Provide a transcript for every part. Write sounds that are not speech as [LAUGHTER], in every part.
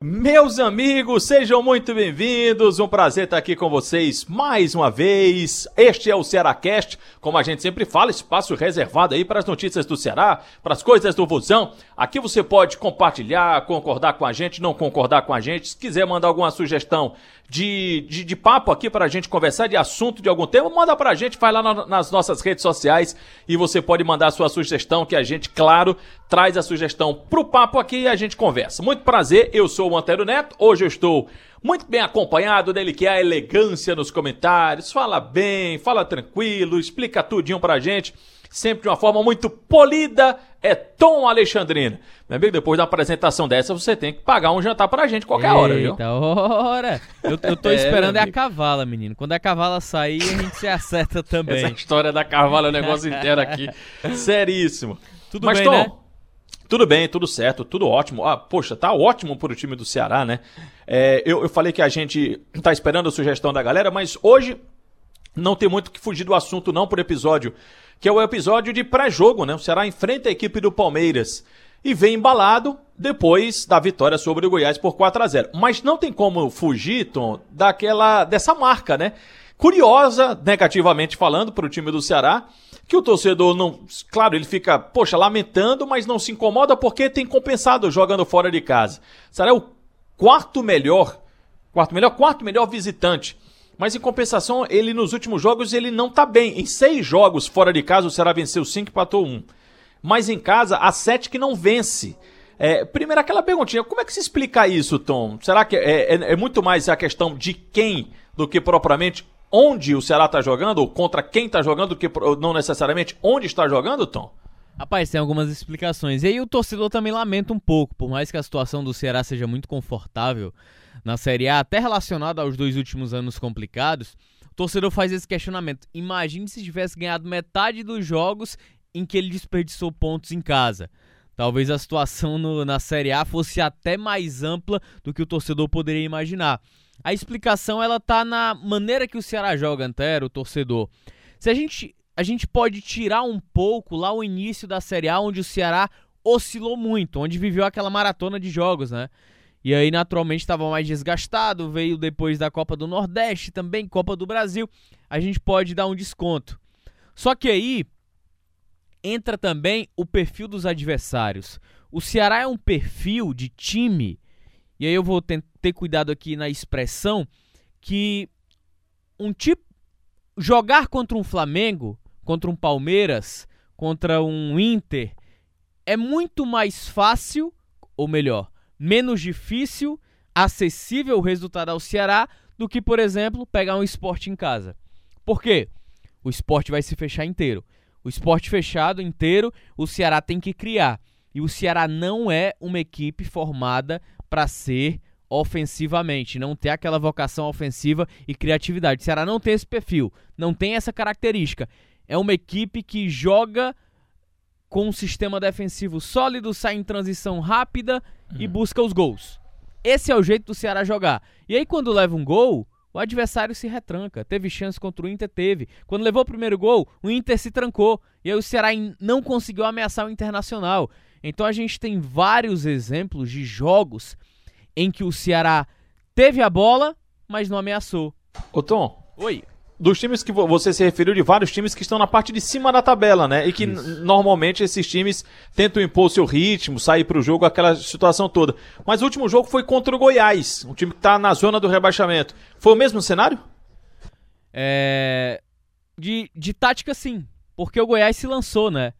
Meus amigos, sejam muito bem-vindos. Um prazer estar aqui com vocês mais uma vez. Este é o Cearacast, como a gente sempre fala, espaço reservado aí para as notícias do Ceará, para as coisas do Vozão. Aqui você pode compartilhar, concordar com a gente, não concordar com a gente. Se quiser mandar alguma sugestão de, de, de papo aqui para a gente conversar, de assunto de algum tema, manda para a gente, vai lá na, nas nossas redes sociais e você pode mandar a sua sugestão, que a gente, claro, traz a sugestão pro papo aqui e a gente conversa. Muito prazer, eu sou o Antero Neto, hoje eu estou muito bem acompanhado dele que é a elegância nos comentários, fala bem, fala tranquilo, explica tudinho pra gente sempre de uma forma muito polida, é Tom Alexandrino. Meu amigo, depois da apresentação dessa, você tem que pagar um jantar pra gente qualquer Eita, hora, viu? hora! Eu, eu tô [LAUGHS] É, esperando é a cavala, menino. Quando a cavala sair, a gente se acerta também. Essa história da Carvalho é um negócio [LAUGHS] inteiro aqui. Seríssimo. Tudo Mas, bem, Tom, né? Tudo bem, tudo certo, tudo ótimo. Ah, poxa, tá ótimo pro time do Ceará, né? É, eu, eu falei que a gente tá esperando a sugestão da galera, mas hoje não tem muito que fugir do assunto não por episódio, que é o episódio de pré-jogo, né? O Ceará enfrenta a equipe do Palmeiras e vem embalado depois da vitória sobre o Goiás por 4 a 0. Mas não tem como fugir, Tom, daquela dessa marca, né? Curiosa, negativamente falando, para o time do Ceará, que o torcedor não, claro, ele fica, poxa, lamentando, mas não se incomoda porque tem compensado jogando fora de casa. O Ceará é o quarto melhor, quarto melhor, quarto melhor visitante. Mas em compensação, ele nos últimos jogos ele não tá bem. Em seis jogos fora de casa, o Ceará venceu cinco e empatou um. Mas em casa, há sete que não vence. É, primeiro, aquela perguntinha, como é que se explica isso, Tom? Será que é, é- é muito mais a questão de quem do que propriamente onde o Ceará tá jogando, ou contra quem tá jogando, do que não necessariamente onde está jogando, Tom? Rapaz, tem algumas explicações. E aí o torcedor também lamenta um pouco, por mais que a situação do Ceará seja muito confortável na Série A, até relacionado aos dois últimos anos complicados, o torcedor faz esse questionamento. Imagine se tivesse ganhado metade dos jogos em que ele desperdiçou pontos em casa. Talvez a situação no- na Série A fosse até mais ampla do que o torcedor poderia imaginar. A explicação ela tá na maneira que o Ceará joga, Antero, o torcedor. Se a gente a gente pode tirar um pouco lá o início da Série A, onde o Ceará oscilou muito, onde viveu aquela maratona de jogos, né? E aí, naturalmente, estava mais desgastado, veio depois da Copa do Nordeste, também Copa do Brasil. A gente pode dar um desconto. Só que aí entra também o perfil dos adversários. O Ceará é um perfil de time, e aí eu vou ter cuidado aqui na expressão, que um tipo. Jogar contra um Flamengo, contra um Palmeiras, contra um Inter, é muito mais fácil, ou melhor, menos difícil, acessível o resultado ao Ceará do que, por exemplo, pegar um esporte em casa. Por quê? O esporte vai se fechar inteiro. O esporte fechado inteiro, o Ceará tem que criar. E o Ceará não é uma equipe formada para ser ofensivamente, não ter aquela vocação ofensiva e criatividade. O Ceará não tem esse perfil, não tem essa característica. É uma equipe que joga com um sistema defensivo sólido, sai em transição rápida e busca os gols. Esse é o jeito do Ceará jogar. E aí, quando leva um gol, o adversário se retranca. Teve chance contra o Inter? Teve. Quando levou o primeiro gol, o Inter se trancou. E aí o Ceará não conseguiu ameaçar o Internacional. Então a gente tem vários exemplos de jogos em que o Ceará teve a bola, mas não ameaçou. Ô Tom, Oi. dos times que vo- você se referiu, de vários times que estão na parte de cima da tabela, né? E que normalmente esses times tentam impor seu ritmo, sair pro jogo, aquela situação toda. Mas o último jogo foi contra o Goiás, um time que tá na zona do rebaixamento. Foi o mesmo cenário? É, de, de tática, sim. Porque o Goiás se lançou, né?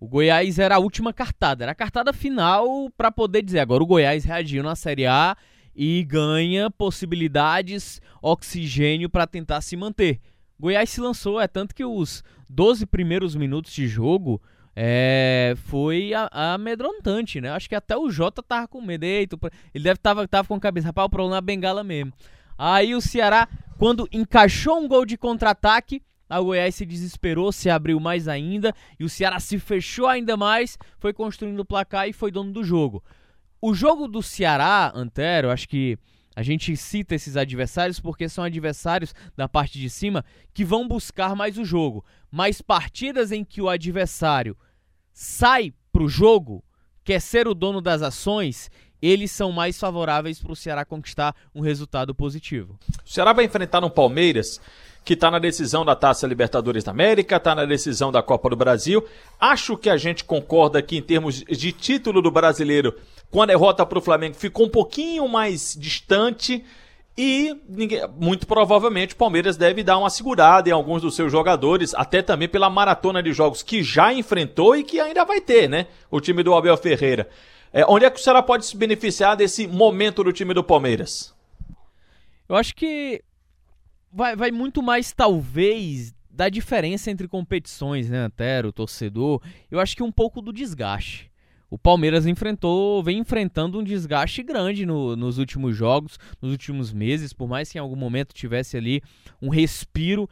O Goiás era a última cartada. Era a cartada final pra poder dizer. Agora o Goiás reagiu na Série A e ganha possibilidades, oxigênio pra tentar se manter. Goiás se lançou, é tanto que os 12 primeiros minutos de jogo é, foi amedrontante, né? Acho que até o Jota tava com medo. Eita, ele deve tava, tava com a cabeça, rapaz, o problema é a bengala mesmo. Aí o Ceará, quando encaixou um gol de contra-ataque, a Goiás se desesperou, se abriu mais ainda e o Ceará se fechou ainda mais, foi construindo o placar e foi dono do jogo. O jogo do Ceará, Antero, acho que A gente cita esses adversários porque são adversários da parte de cima que vão buscar mais o jogo. Mas partidas em que o adversário sai pro jogo, quer ser o dono das ações, eles são mais favoráveis para o Ceará conquistar um resultado positivo. O Ceará vai enfrentar um Palmeiras que está na decisão da Taça Libertadores da América, está na decisão da Copa do Brasil. Acho que a gente concorda que em termos de título do brasileiro, com a derrota para o Flamengo, ficou um pouquinho mais distante. E muito provavelmente o Palmeiras deve dar uma segurada em alguns dos seus jogadores, até também pela maratona de jogos que já enfrentou e que ainda vai ter, né? O time do Abel Ferreira. É, onde é que o Ceará pode se beneficiar desse momento do time do Palmeiras? Eu acho que vai, vai muito mais, talvez, da diferença entre competições, né, Antero, torcedor. Eu acho que um pouco do desgaste. O Palmeiras enfrentou, vem enfrentando um desgaste grande no, nos últimos jogos, nos últimos meses, por mais que em algum momento tivesse ali um respiro,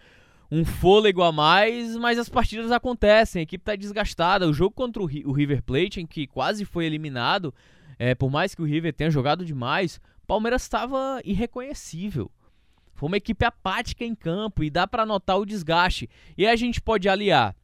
um fôlego a mais, mas as partidas acontecem, a equipe está desgastada. O jogo contra o, o, River Plate, em que quase foi eliminado, é, por mais que o River tenha jogado demais, o Palmeiras estava irreconhecível. Foi uma equipe apática em campo e dá para notar o desgaste. E a gente pode aliar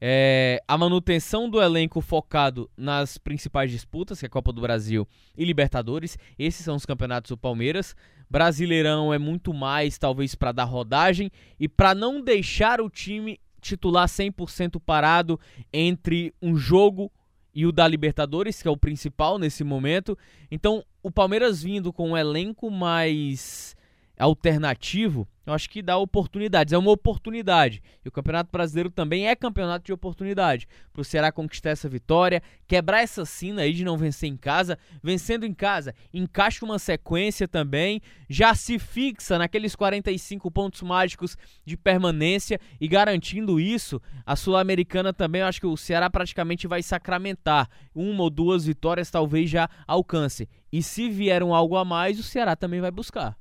é, a manutenção do elenco focado nas principais disputas, que é a Copa do Brasil e Libertadores. Esses são os campeonatos do Palmeiras. Brasileirão é muito mais, talvez, para dar rodagem e para não deixar o time titular 100% parado entre um jogo e o da Libertadores, que é o principal nesse momento. Então, o Palmeiras vindo com um elenco mais alternativo, eu acho que dá oportunidades. É uma oportunidade. E o Campeonato Brasileiro também é campeonato de oportunidade. Para o Ceará conquistar essa vitória, quebrar essa sina aí de não vencer em casa. Vencendo em casa, encaixa uma sequência também. Já se fixa naqueles 45 pontos mágicos de permanência. E garantindo isso, a Sul-Americana também, eu acho que o Ceará praticamente vai sacramentar. Uma ou duas vitórias talvez já alcance. E se vier um algo a mais, o Ceará também vai buscar.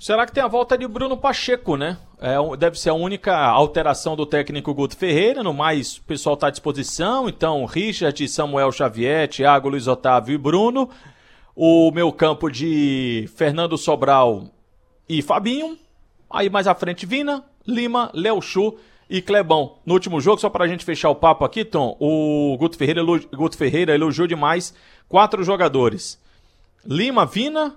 Será que tem a volta de Bruno Pacheco, né? É, deve ser a única alteração do técnico Guto Ferreira. No mais, o pessoal está à disposição. Então, Richard, Samuel Xavier, Thiago, Luiz Otávio e Bruno. O meu campo de Fernando Sobral e Fabinho. Aí mais à frente, Vina, Lima, Léo Chu e Clebão. No último jogo, só para a gente fechar o papo aqui, Tom, o Guto Ferreira, Guto Ferreira elogiou demais quatro jogadores. Lima, Vina,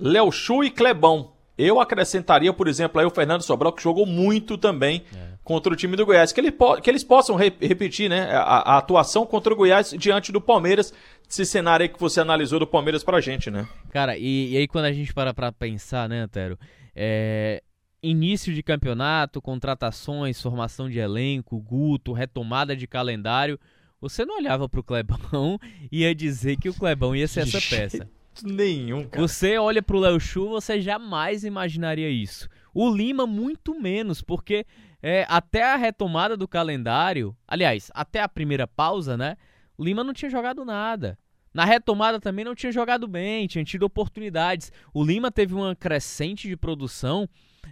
Léo Chu e Clebão. Eu acrescentaria, por exemplo, aí o Fernando Sobral, que jogou muito também é. contra o time do Goiás. Que, ele que eles possam re repetir né, a, a, atuação contra o Goiás diante do Palmeiras, esse cenário aí que você analisou do Palmeiras pra gente, né? Cara, e, e aí quando a gente para pra pensar, né, Antero? É, início de campeonato, contratações, formação de elenco, Guto, retomada de calendário. Você não olhava pro Clebão [LAUGHS] e ia dizer que o Clebão ia ser essa peça nenhum, cara. Você olha pro Léo Chu, você jamais imaginaria isso. O Lima, muito menos, porque é, até a retomada do calendário, aliás, até a primeira pausa, né? O Lima não tinha jogado nada. Na retomada também não tinha jogado bem, tinha tido oportunidades. O Lima teve uma crescente de produção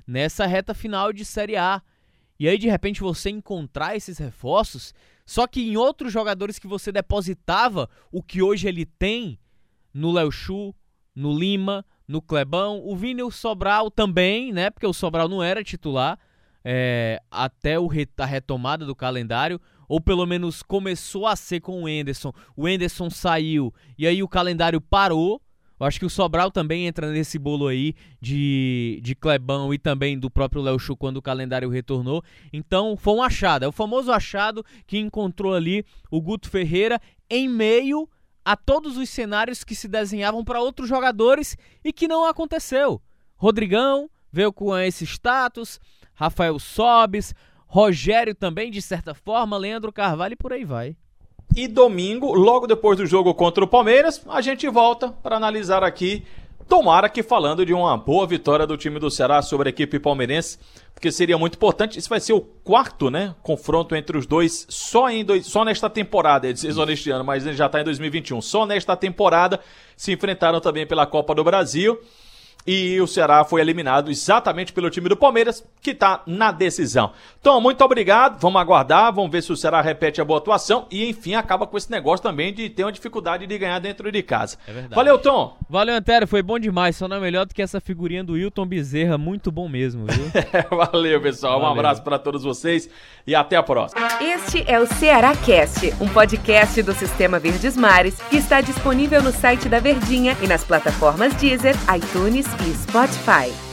nessa reta final de Série A. E aí, de repente, você encontrar esses reforços, só que em outros jogadores que você depositava o que hoje ele tem, no Léo Chu, no Lima, no Clebão, o Vini o Sobral também, né? Porque o Sobral não era titular é, até o, a retomada do calendário, ou pelo menos começou a ser com o Enderson. O Enderson saiu e aí o calendário parou. Eu acho que o Sobral também entra nesse bolo aí de, de Clebão e também do próprio Léo Chu quando o calendário retornou. Então foi um achado, é o famoso achado que encontrou ali o Guto Ferreira em meio a todos os cenários que se desenhavam para outros jogadores e que não aconteceu. Rodrigão veio com esse status, Rafael Sobes, Rogério também, de certa forma, Leandro Carvalho e por aí vai. E domingo, logo depois do jogo contra o Palmeiras, a gente volta para analisar aqui Tomara que falando de uma boa vitória do time do Ceará sobre a equipe palmeirense, porque seria muito importante. Isso vai ser o quarto, né? Confronto entre os dois só em dois, só nesta temporada. Eles neste ano, mas já está em 2021. Só nesta temporada se enfrentaram também pela Copa do Brasil. E o Ceará foi eliminado exatamente pelo time do Palmeiras, que está na decisão. Tom, muito obrigado. Vamos aguardar, vamos ver se o Ceará repete a boa atuação e, enfim, acaba com esse negócio também de ter uma dificuldade de ganhar dentro de casa. É verdade. Valeu, Tom. Valeu, Antero. Foi bom demais. Só não é melhor do que essa figurinha do Wilton Bezerra. Muito bom mesmo, viu? [LAUGHS] Valeu, pessoal. Valeu. Um abraço para todos vocês e até a próxima. Este é o Ceará Cast, um podcast do Sistema Verdes Mares que está disponível no site da Verdinha e nas plataformas Deezer, iTunes e Spotify.